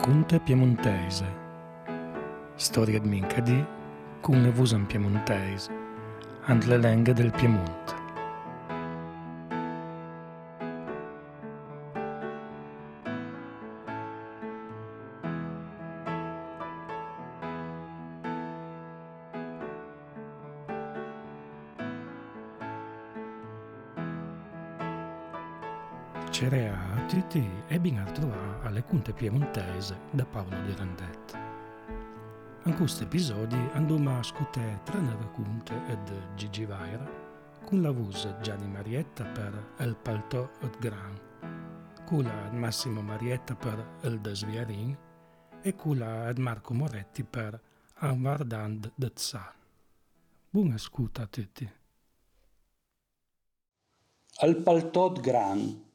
racconte piemontese. Storia di Mincadi con le vusan piemontese and le lenghe del Piemonte. Trovare alle cunte piemontese da Paolo di Randet. In questo episodio andiamo a ascoltare tre racconti di Gigi Vaira con la voce Gianni Marietta per Il paltò et gran, quella di Massimo Marietta per Il desviarin e quella di Marco Moretti per Anvardand de Tsa. Buon ascolto a tutti. Il paltò gran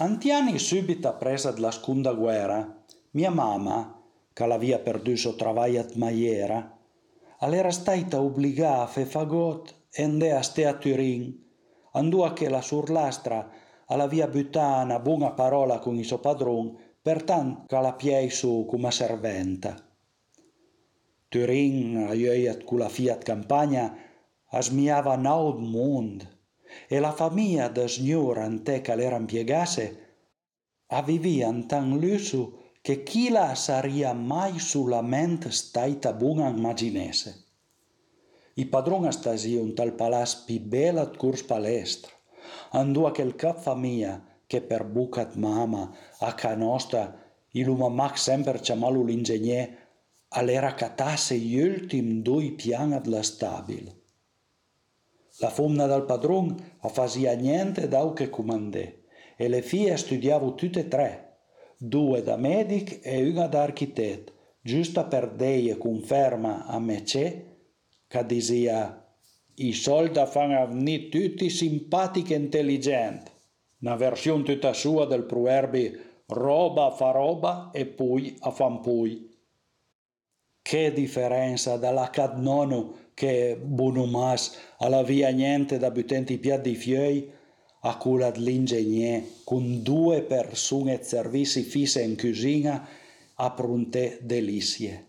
Antiani subito presa della seconda guerra, mia mamma, che l'aveva perduto travagliat maiera, era stata obbligata a fare fagot e andare a stare a Turin, andò che la surlastra l'aveva buttata una buona parola con il suo padron, pertanto che la piei su come serventa. Turin, a ioiat con la Fiat Campagna, asmiava naud mondo, e la famiglia de signor ante che l'era impiegase avivian tan lusso che chi la saria mai solamente staita buona immaginese. I padron stasi un tal palas pi bella curs palestra, che il cap famiglia che per bucat mama a canosta il mamma sempre chiamalu l'ingegner all'era catasse gli ultimi due piani della stabile. La fumna del padron a fasia niente dau che comandè. E le figlie studiavo tutte e tre, due da medic e una da architetto, giusto per deie conferma a me c'è che dizia i soldi fanno avni tutti simpatici e intelligenti, una versione tutta sua del proverbio roba fa roba e poi a fan poi. Che differenza dalla cadnono che Bonomas alla via niente da buttenti i piedi fioi, a cura dell'ingegner con due persone e servizi fisse in cucina a pronte delizie.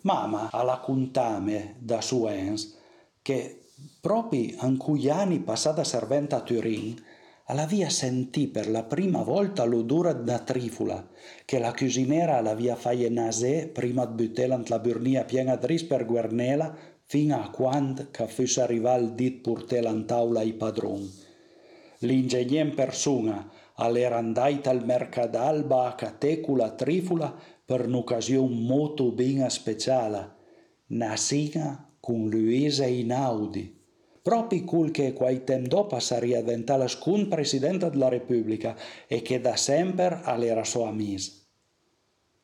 Mamma alla contame da Suens che proprio in cui anni passata serventa a Turin l'avia sentì per la prima volta l'odore da trifula che la cucinera l'avia fatta nasè prima di buttare la burnia piena di ris per guernela fino a quando che fosse arrivato il dit portare in tavola i padron. In persona all'era andato al mercadalba a catecula trifula per un'occasione molto ben speciale, una sina con Luisa Inaudi, proprio quel che tempo dopo sarebbe diventato il secondo presidente della Repubblica e che da sempre all'era sua amica.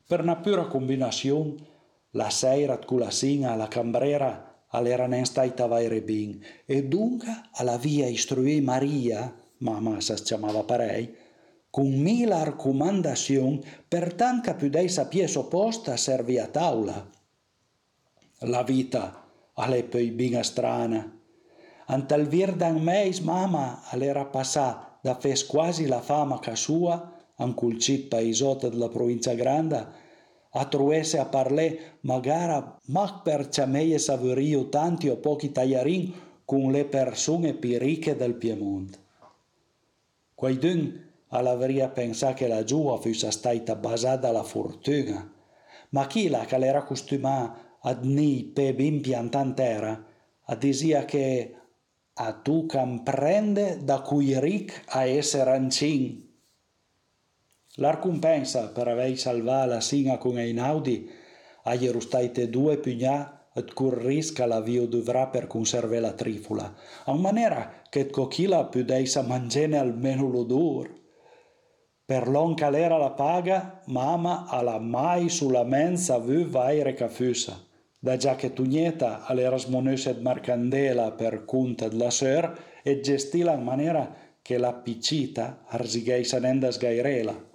Per una pura combinazione, la sera con la sina alla cambrera all'era nen staita vaire bin, e dunque alla via istruì Maria, mamma si chiamava parei, con mila raccomandazioni per tanca pudei sapere sopposta servi a tavola. La vita alle poi bin strana. Antal virdan meis mamma all'era passata da fes quasi la fama ca sua, an cul cit paesot della provincia grande, a truesse a parlè magara mac per ciameie savurio tanti o pochi tagliarin con le persone più ricche del Piemonte. Quaidun all'avria pensato che la giua fosse stata basata alla fortuna, ma chi la che era costumata a dni per ben piantantera, a disia che a tu comprende da cui ric a essere ancin la ricompensa per aver salvato la singa con Einaudi agli state due pugnà et currisca la vio dovrà per conservare la trifula, a maniera che cochila pudesse mangiare almeno l'odor. Per l'on era la paga, mamma alla mai sulla mensa vu vaire cafusa, da già che tugneta all'era smonesse marcandela per conta della sœur e gestila in maniera che la piccita arsigheisa nenda sgairela.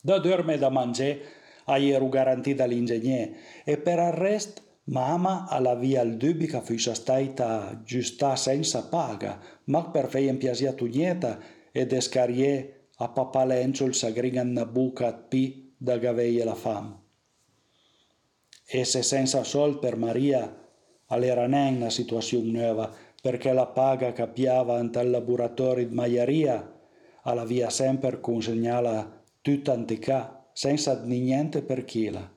Da dorme da mangiare ero garantita l'ingegner e per il resto mamma alla via il dubbio che fosse stata giusta senza paga, ma per fare in piacia tugneta e descarie a papalencio il sagringan na buca pi da gaveie la fam. E se senza sol per Maria all'era nen una situazione nuova, perché la paga capiava ante il laboratorio di maieria, alla via sempre consegnala tutta antica, senza niente per chila.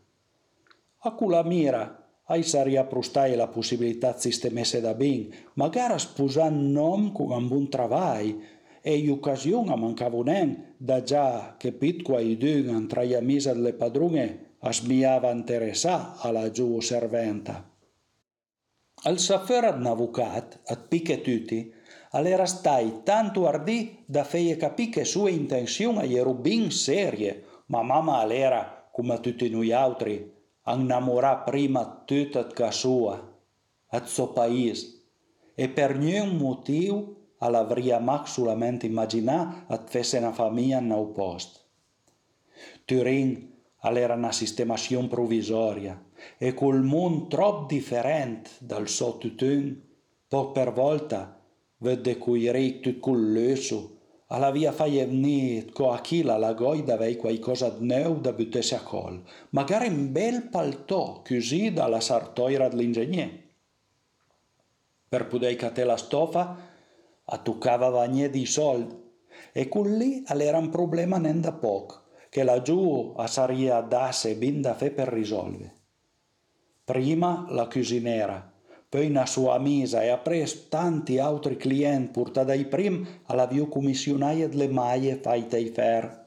A cula mira, ai saria prostai la possibilità di sistemesse da bin, magari sposando nom con un buon lavoro, e occasione mancava nen, da già che pitqua i dun tra gli amici delle padrone asmiava interessà alla giù serventa. Al safer ad navucat, ad picche tutti, all'era stai tanto ardì da feie capì che sue intenzioni erano ben serie, ma mamma all'era, come tutti noi altri, innamorà prima tutta ca sua, a suo paese, e per nessun motivo all'avria mai solamente immaginà a fesse una famiglia nel posto. Turin all'era una sistemazione provvisoria. E col mondo troppo differente dal suo tutun, poco per volta vede cui re tutto col lusso alla via fai venire co Achilla la goida avei qualcosa di nuovo da buttarsi a col, magari un bel paltò così dalla sartoira dell'ingegnere. Per poter catè la stoffa, a toccava vagne di soldi, e con lì era un problema non da poco, che laggiù a saria dasse bin da fe per risolvere. Prima la cusinera, poi una sua amica e ha preso tanti altri clienti portati dai prim alla via commissionaia delle maglie fatte ai fer.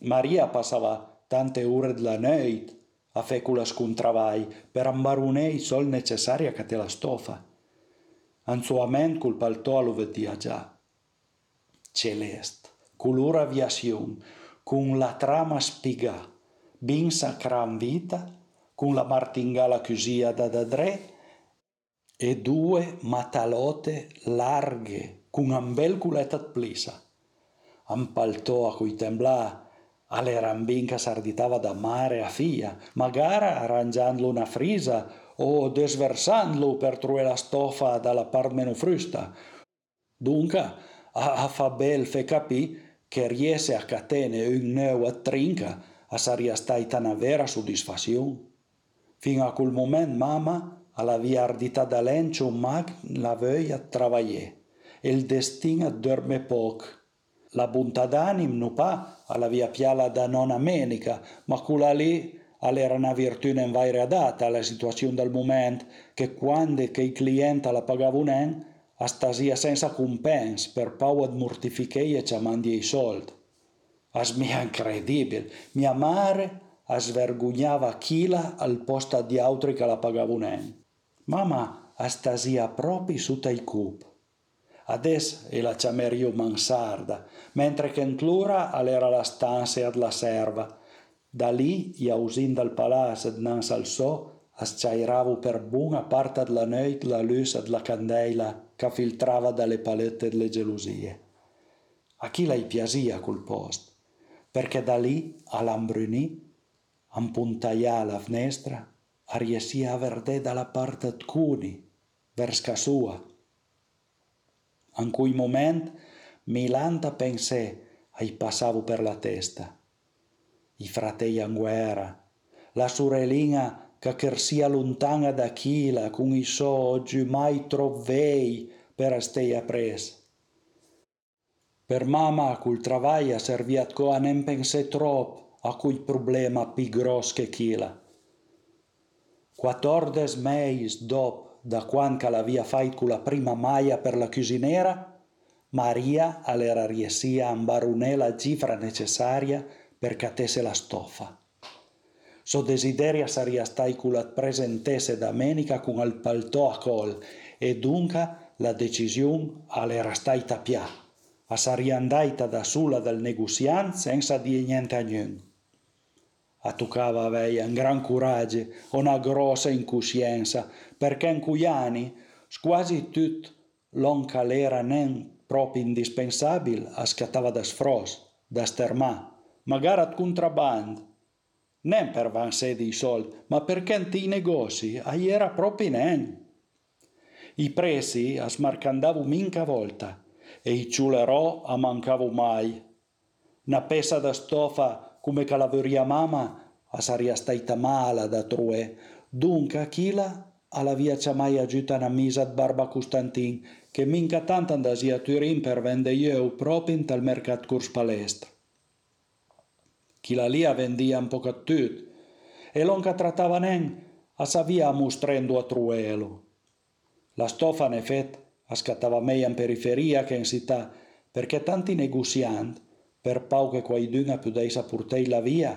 Maria passava tante ore della notte a fecula scontravai per ambarune i sol necessari a cate la stofa. Anzuament col paltò vedia già. Celeste, color aviazione, con la trama spiga, bin sacran vita, con la martingala cusia da da dre, e due matalote larghe con un bel culetto plisa. Un paltò a cui temblà alle rambin che s'arditava da mare a fia, magari arrangiandolo una frisa o desversandolo per trovare la stoffa dalla parte meno frusta. Dunque, a, a fa bel fe capì che riesce a catene un neo a trinca a saria stata una vera soddisfazione. Fino a quel momento, mamma, via ardita da lencio mag la veuille a travailler. Il destin dorme poc. La bontà d'anim no pa alla piala da non amenica, ma quella lì era una virtù in vaire adatta alla situazione del momento, che quando che i clienti la pagavano astasia senza compens per paura di mortificare e ciamandi i soldi. As mia incredibile, mia madre svergognava chila al posto di altri che la pagavano. Mamma astasia proprio sotto il cup. Adesso è la ciamerio mansarda, mentre che in tlura era la stanza della serva. Da lì, iausin dal palazzo dinanzi al so, asciairavo per buona parte della notte la luce della candela che filtrava dalle palette delle gelosie. A chi lei piasia quel posto, perché da lì all'ambrunì, ampuntaia la finestra, a riesia a verde dalla parte d'cuni, vers ca sua. In cui moment milanta pensè ai passavo per la testa. I fratelli in guerra, la sorellina che chersia lontana da Chila con i so oggi mai trovei per stei pres. Per mamma col travaglia serviat co a nem pensè trop a cui problema pi gros che Chila. 14 mesi dopo da quando l'aveva fatto la prima maglia per la cusinera, Maria era riuscita a imbarunare la cifra necessaria per catesse la stoffa. So desideria che la presentesse domenica con il paltò a col e dunque la decisione era stata pia. A sarebbe andata da sola dal negoziante senza dire niente a nessuno a toccava avere un gran coraggio, una grossa incoscienza, perché in quegli anni quasi tutto l'on che era non proprio indispensabile scattava da sfros, da stermà, magari a contrabbando. Non per vansè di soldi, ma perché in negozi era proprio non. I prezzi smarcandavo minca volta e i ciulerò a mancavo mai. Una pezza da stoffa come la mamma a saria staita mala da true, dunque Achila alla via mai aiuta una misa di barba Costantin, che minca tanto andasi a Turin per vende io proprio in tal mercat curs palestra. Chi la lia vendia un po' tut, e non che trattava nen a sa via mostrendo a truelo. La stofa ne fet scattava meglio in periferia che in città, perché tanti negozianti, per pau che quaiduna pudesse portare la via,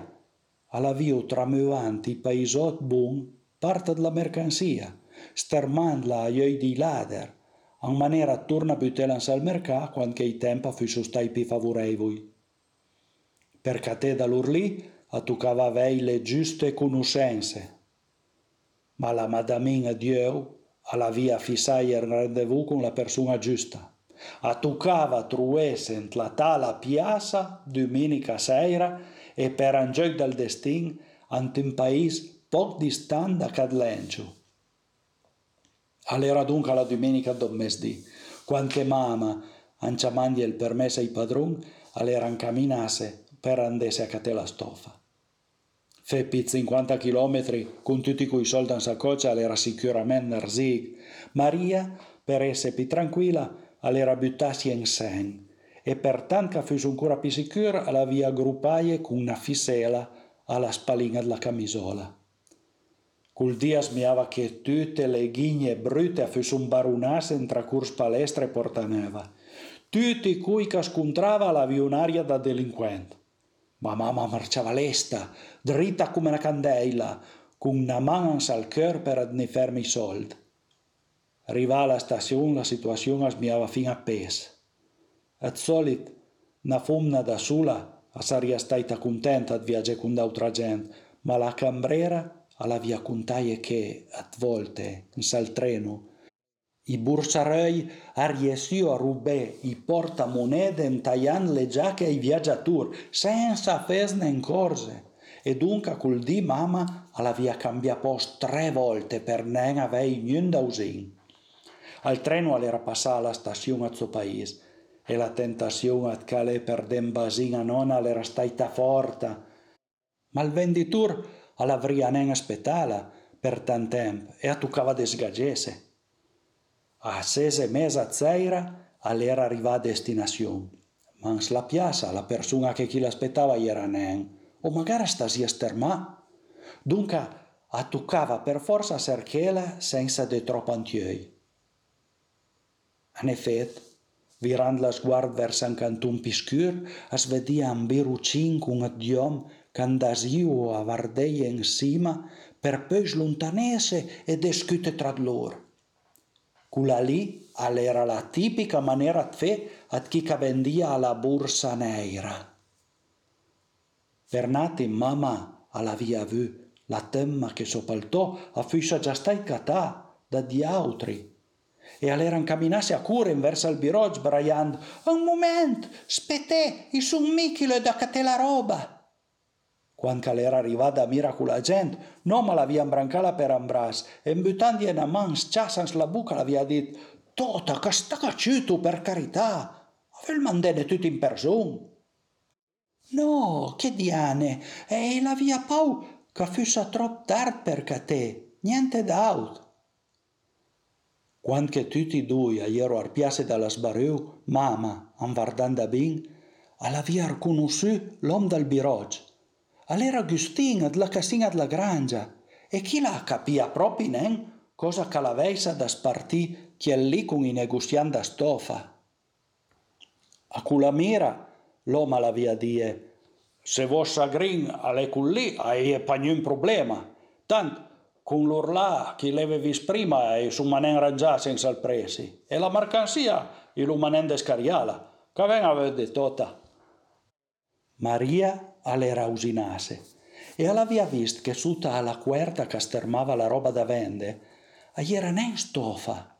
alla via tramuanti paesot bun parte della mercanzia, stermandla a io di lader, in maniera torna a buttarla al mercato quando i tempi fossero stati più favorevoli. Perché te da lur lì a toccava avere le giuste conoscenze. Ma la madamina Dio alla via fissai il rendezvous con la persona giusta. A toccava truesse la tala piazza domenica sera e per un gioco del destin ant un paese poc distant da Cadlencio. All'era dunque la domenica do mesdì, quando mamma, anciamandi il permesso ai padron, all'era camminasse per andesse a catela stofa. Feppi 50 km con tutti quei soldi in saccoccia all'era sicuramente Nerzig. Maria, per essere più tranquilla, all'era buttarsi in sen e per tanto che fosse ancora più sicura, la via aggruppaie con una fissela alla spallina della camisola. Col dia smiava che tutte le ghigne brutte fossero barunasse tra curs palestra e portaneva. Tutti cui che scontrava l'aveva un'aria da delinquente. Ma mamma marciava lesta, dritta come una candela, con una mano al cœur per ne fermi i soldi. Arriva alla stazione, la situazione smiava fino a pes. Al solito, una fumna da sola, sarebbe stata contenta di viaggiare con d'altra gente, ma la cambrera alla via contaie che, a volte, in sal treno, i bursarei ha riesio a rubare i portamonete intagliando le giacche ai viaggiatori, senza fesne in corse. E dunque col di mamma alla via cambia posto tre volte per non avere niente da usare. Al treno era passata alla stazione a suo paese e la tentazione a cale per den basina non era stata forte. Ma il venditore all'avria nen aspettala per tant temp e a toccava desgagese. A sese mesa zeira all'era arrivà a destinazione. Mans la piazza, la persona che chi l'aspettava era nen, o magari stasia stermà. Dunque a toccava per forza cerchela senza de troppo antioi. En effet, virant la sguard verso un canton piscur, es vedia un birucin con un diom candasiu a vardeia in cima per poi slontanese e discute tra loro. Quella lì era la tipica maniera di fare a chi vendia alla borsa nera. Per nati mamma alla via vu la temma che sopaltò a fussa già stai catà da di altri e all'era camminasse a cura in verso al biro sbraiando un momento, spete, i sun michilo da cate la roba quando era arrivata a mira con la gente, non me l'aveva imbrancata per braccio e buttando una mano sciassa la bocca l'aveva detto Tota, che sta cacciuto per carità, avel mandene tutto in persona. No, che diane, e la via pau che fosse troppo tardi per te, niente d'altro. Quando che tutti e due erano arpiati dalla sbarriù, mamma, guardando bene, aveva riconosciuto l'uomo del biroggio all'era Agustina della casina della grangia. E chi la capia proprio nen? Cosa che l'avesse da spartì chi è lì con i negozianti da stofa. A quella mira l'uomo l'aveva dire se vostra grin alle con lì hai un problema. Tanto con l'urlà che l'avevi prima e su manen rangià senza il presi. E la mercanzia il manen descariala. Che ven avete tutta Maria all'era usinase e all'avia vist che sutta alla querta stermava la roba da vende, era nen stofa,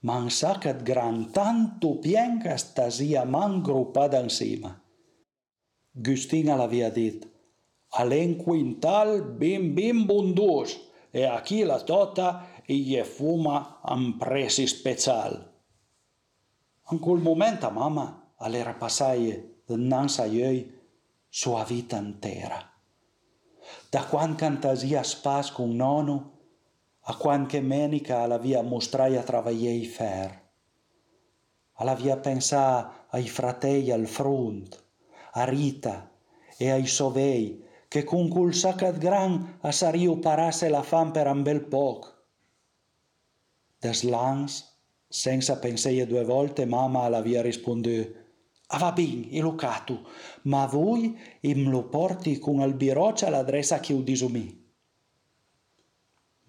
ma un saccat gran tanto pien che stasia man gruppada insieme. Gustina l'avia dit, alen quintal bim bim bundus, e a chi la tota gli fuma un presi special. In quel momento mamma all'era passaie, a ioi, sua vita intera. Da quan cantasia spas con nono, a quan che menica alla via mostrai a travagliei fer. Alla via pensà ai fratei al front, a Rita e ai sovei che con cul sacat gran a sariu parasse la fam per un bel poc. Des lans, senza penseie due volte, mamma alla via risponde Ah, va bin, e lo catu, ma voi im lo porti con al biroccia l'adressa che ho disumi.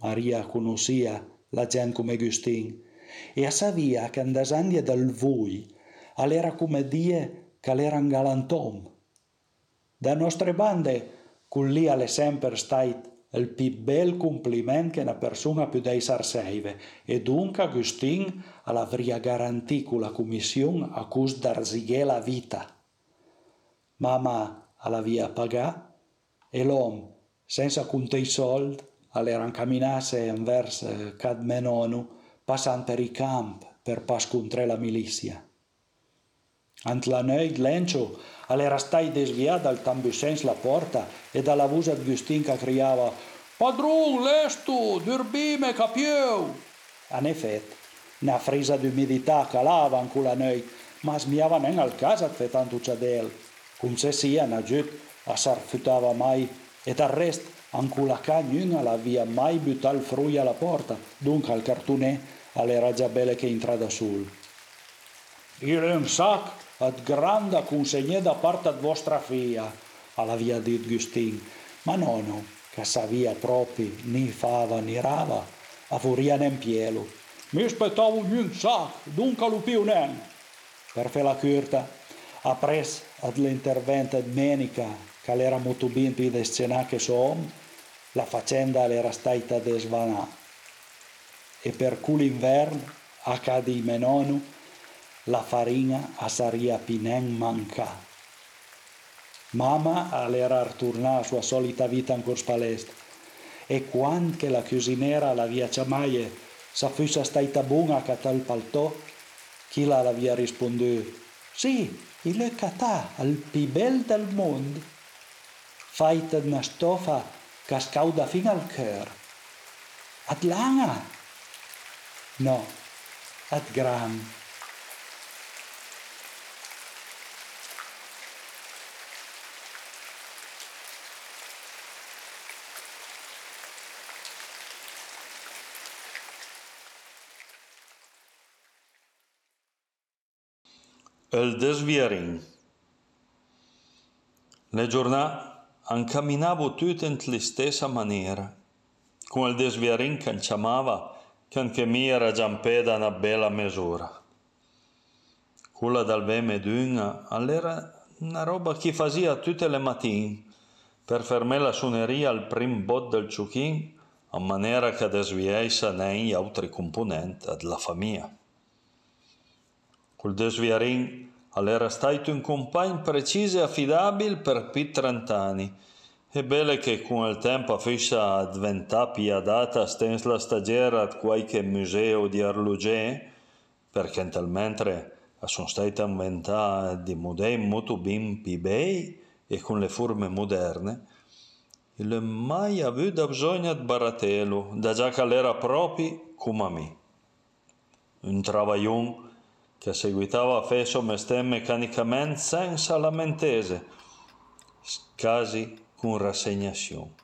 Maria conoscia la gent come Agustin e a savia che andasandia dal voi all'era come die che l'era un galantom. Da nostre bande, con lì alle sempre stait il più bel compliment che una persona può seive e dunque Agustin l'avria garantì con la commissione a cus d'arzighe la vita. Mamma l'avia pagà e l'uomo, senza contare i soldi, all'era incamminasse verso Cadmenonu, passando per i campi per pas contro la milizia. Ant la noit lencio all'era stai desviat dal tambusens la porta e dalla voce Agustin che criava «Padron, lesto, durbime capieu!» En effet, na frisa d'umidità calava en la noit, ma smiava nen al casa fe tanto cadel. Com se sia, na giut, a sarfutava mai, et al rest, en la cagnuna l'avia mai butat il frui alla porta, dunque al cartoné all'era già belle che entra da sul. Il un sac et granda consegné da parte de vostra fia, l'havia dit Gustin, ma nono, che savia propi ni fava ni rava, avorian en pielo. Mi aspettavo un sac, dunque lo più nen. Per fe la curta, apres ad l'intervento di Menica, che l'era molto ben più di scena che som, la faccenda l'era stata desvanà. E per quell'inverno, a cadi menonu, la farina a saria pinen manca. Mama all'era tornare a sua solita vita in corso palestra. E quando che la cusinera la via ciamaie sa fussa staita buona a tal paltò, chi la la via sì, il è catà al più bel del mondo faita una stofa che scauda fino al cœur ad langa no ad gran El desviaring. Le giornate incamminavo tutte in la stessa maniera, con il desviaring che chiamava che anche mi era giampeda una bella misura. Quella dal veme d'una era una roba che faceva tutte le mattine per fermare la suoneria al prim bot del ciuchin a maniera che desviasse negli altri componenti della famiglia. Col desviarin all'era stato un compagno preciso e affidabile per più di trent'anni. E belle che con il tempo fissa diventata piadata stens la stagiera a qualche museo di arlugè, perché mentre sono state inventate di modelli molto ben più bei e con le forme moderne, il mai avuto bisogno di baratello, da già che era proprio come me. Un travaglione che seguitava fesso mestem meccanicamente senza lamentese, quasi con rassegnazione.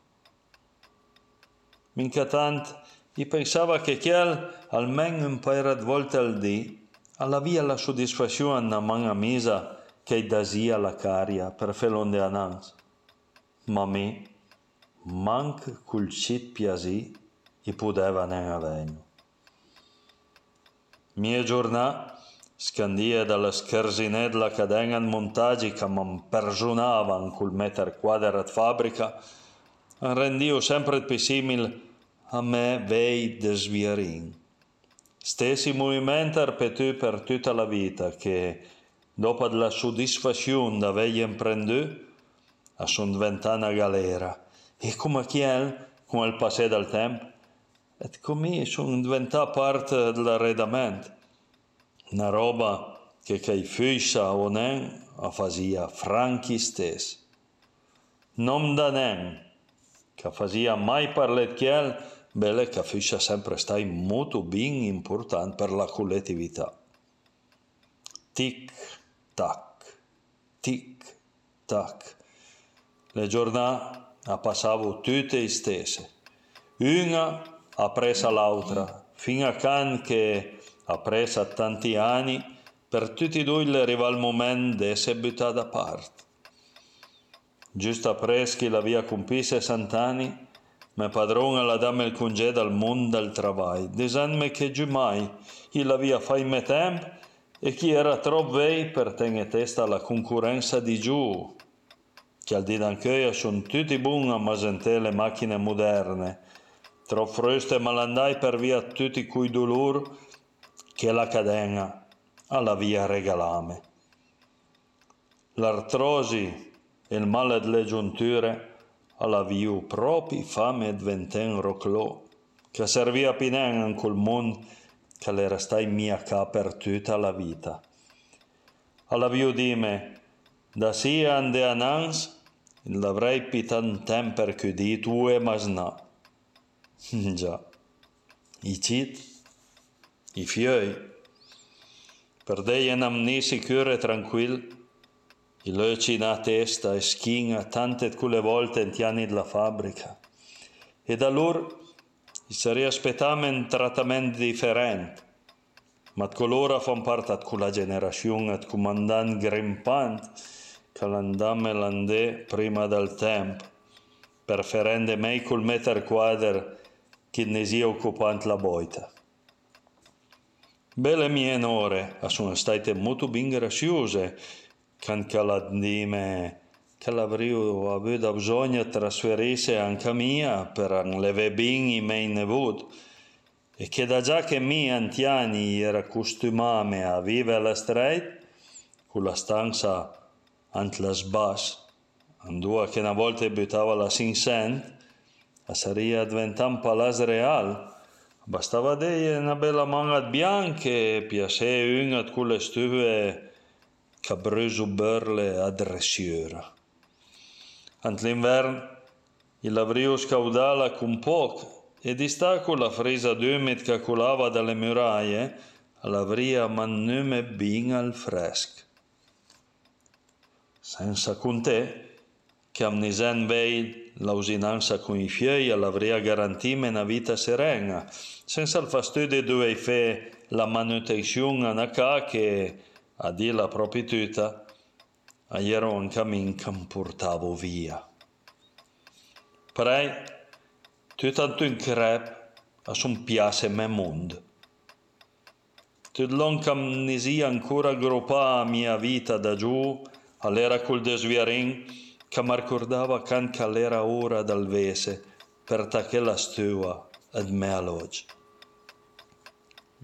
Minca tant, io pensava che chiel almeno un paio di volte al dì alla la soddisfazione a man misa che dasia la caria per felonde anans. Ma me, manc cul cit piasi, i poteva ne avegno. Mie giornate Scandia dalla scherzinet la cadena montaggi che mi personavan col meter quadrat fabbrica, rendio sempre più simile a me vei de sviarin. Stessi movimenti ripetuti per tutta la vita che, dopo la soddisfazione da aver imprenduto, sono diventata una galera. E come chiel, con il passare del tempo, e come sono diventata parte dell'arredamento una roba che non a fazia franchi non da nen, che fazia mai parlet chiel, belle che fuscia sempre stai molto ben importante per la collettività. Tic, tac, tic, tac. Le giornate passavo tutte stesse, una appresa l'altra, fino a can che, appresa tanti anni, per tutti e due arriva il momento di essere buttata da parte. Giusto appresso che la via compì 60 anni, mio padrone la dame il congedo al mondo del lavoro, dicendo che giù mai il la via fai me tempo e chi era troppo vei per tenere testa alla concorrenza di giù. Che al di d'anche sono tutti buoni a masentare le macchine moderne, troppo fruste malandai per via tutti quei dolori che la cadena alla via regalame. L'artrosi e il male delle giunture alla viu propri fame e venten roclò, che servia pinen in quel mondo che le restai mia ca per tutta la vita. Alla viu dime, da sia ande anans, l'avrei pitan temper che di tue masna. Già, i cit, i fioi, per dei anamnesi e tranquill, i löci na testa e schina tante quelle volte in tiani della fabbrica. E da loro sarei aspettato un trattamento differente. Ma coloro fanno parte di quella generazione di comandanti grimpanti che l'andame l'andè prima del tempo, preferendo mai col metro quadro che ne sia occupante la boita. Belle mie ore sono state molto ben graziose. Kan kalla dime kalla avrò avuto bisogno trasferirsi anche mia per leve bene i miei nipoti. E che da già che mi anziani era costumame a vivere alla strada con la stanza ante la sbas andò che una volta buttava la sinsent sarebbe diventato un palazzo reale bastava dare una bella manga bianca e piacere una di quelle stue che bruso berle a dressiura. Ant l'invern il avrio scaudala con poco e di stacco la fresa d'umid che colava dalle muraie all'avria mannume bin al fresco. Senza con te, che amnisen l'ausinanza con i fiei all'avria garantime una vita serena, senza il fastidio di fare la manutenzione a che a dire la propria tuta, ero un cammin che mi portavo via. Poi, tutto in crep, a son piace me mondo. Tutto l'on che mi sia ancora groppa a mia vita da giù, all'era col desviarin, che mi ricordava can l'era ora dal vese, per che la stua ed me alloggi.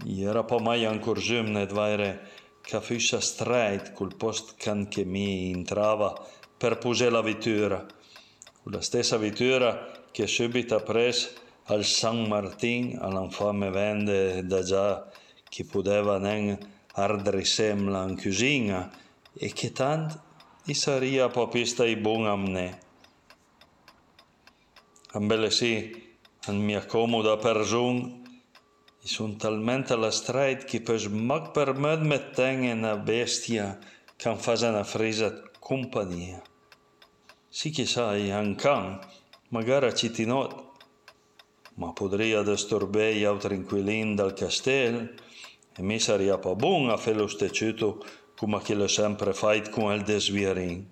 Era pa mai ancora giù, ne dvaire, che fosse strait col post can che mi entrava per posare la vettura, la stessa vettura che subito appresso al San Martin all'infame vende da già che poteva non ardressemla in cucina e che tanto i sarebbe papista i buon a me. Ambele sì, a mia comoda persona, I sunt talmente alla streit che per smac per me metteng una bestia che fa una fresa compagnia. Sì che sai, un can, magari ci tinot, ma potrebbe disturbare gli altri inquilini del castello e mi sarebbe buon a fare lo stesso come che lo sempre fai con il desviarin.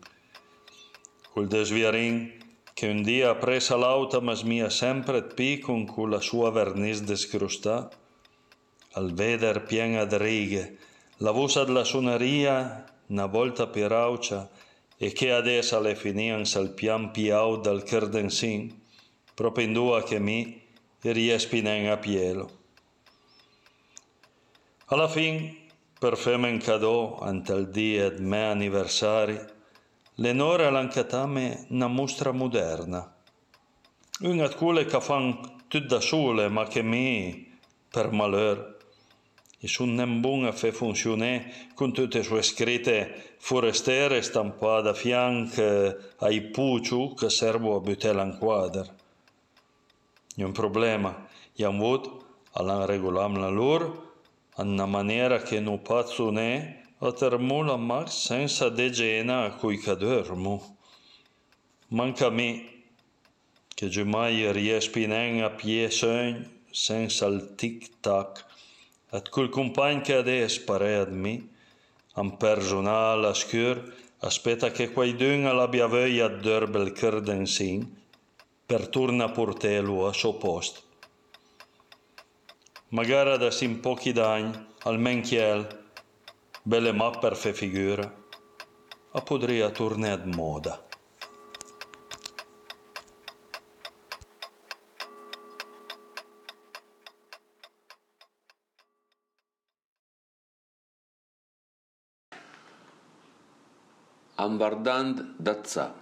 Col desviarin che un dia presa l'auto ma smia sempre di con la sua vernice descrostata al veder piena di righe, la voce della suoneria, una volta piraucia, e che adesso le finian sal pian piau dal kerdensin, proprio in due che mi riespinen a pielo. Alla per femen cadò ante il dia del mio anniversario, l'enore lancatame una mostra moderna. Una di quelle che fan tutto da sole, ma per malheur, e son nem bon a fer funcionar con tutte sue scritte forestere stampate a fianco ai pucciu che servo a buttare in quadro. È un problema, un voto all'an regolam la loro, in una maniera che non pazzo ne a termula max senza degena a cui cadormo. Manca a me, che giù mai riespinen a pie sogn senza il tic-tac, et col compagno che adesso pare ad me, un personale oscur, aspetta che qualcuno l'abbia voglia di dorbe il cœur d'ensin, per torna a portarlo a suo posto. Magari da in pochi d'anni, almeno chiel, belle ma per fe figura, a podria tornare ad moda. Ambardand d'Azza.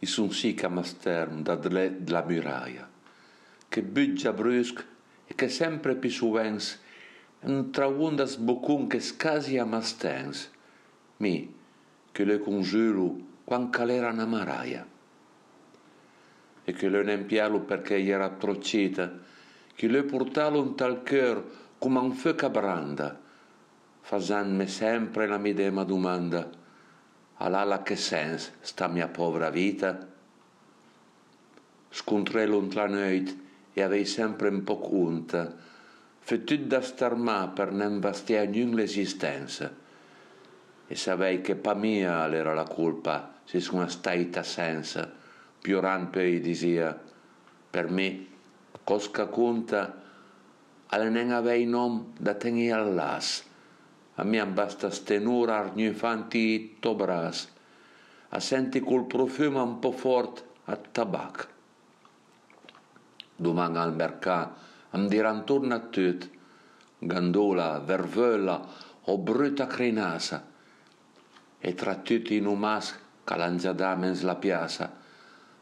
Sun sic a masterm da la muraia, che buggia brusc e che sempre più suvens un traundas bocun che scasi a mastens, mi, che le congiuro quan calera na maraia. E che le nempialo perché era trocita, che le portalo un tal cœur come un feu branda, fasanme sempre la medesima domanda. All'ala che sens sta mia povera vita? Scontrello la noit e avei sempre un po' conta, fetut da star ma per non bastia nun l'esistenza. E savei che pa mia era la colpa se sono staita senza, piorant poi disia, per me, cosca conta, alle non avei nom da tenere all'as, a mi basta stenura argnufanti tobras, a senti col profumo un po' forte a tabac. Domani al mercato am diran torna a tut, gandola, vervella o bruta crinasa, e tra tutti i numas calangiadamens la piazza,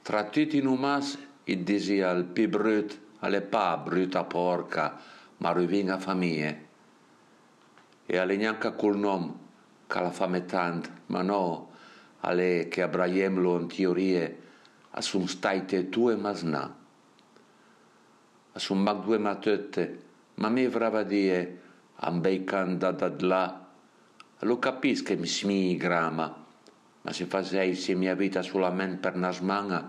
tra tutti i numas i disia al pi brut, alle pa bruta porca, ma ruvinga famiglie e alle neanche col nome che la fame tant, ma no, alle che abraiemlo in teorie a sun staite tue masna. Sun mag due matette, ma mi vrava die, ambeican da da là, lo capis che mi grama, ma se faceissi mia vita solamente per nasmanga,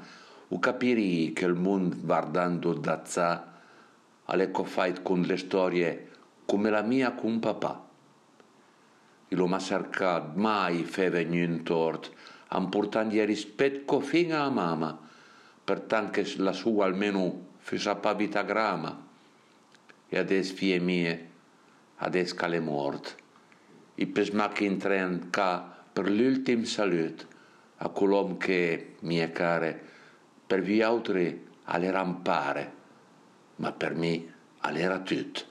u capiri che il mondo guardando da za, alle cofait con le storie come la mia con papà. Lo m'ha cercat mai fer venir un tort, important di rispetto fino a mamma, per tant che la sua almeno vita grama. E adesso fie mie, adesso che è mort. I pesmac in tren ca per l'ultim salut a colom che, mie care, per vi altri all'era rampare, ma per me all'era tutto.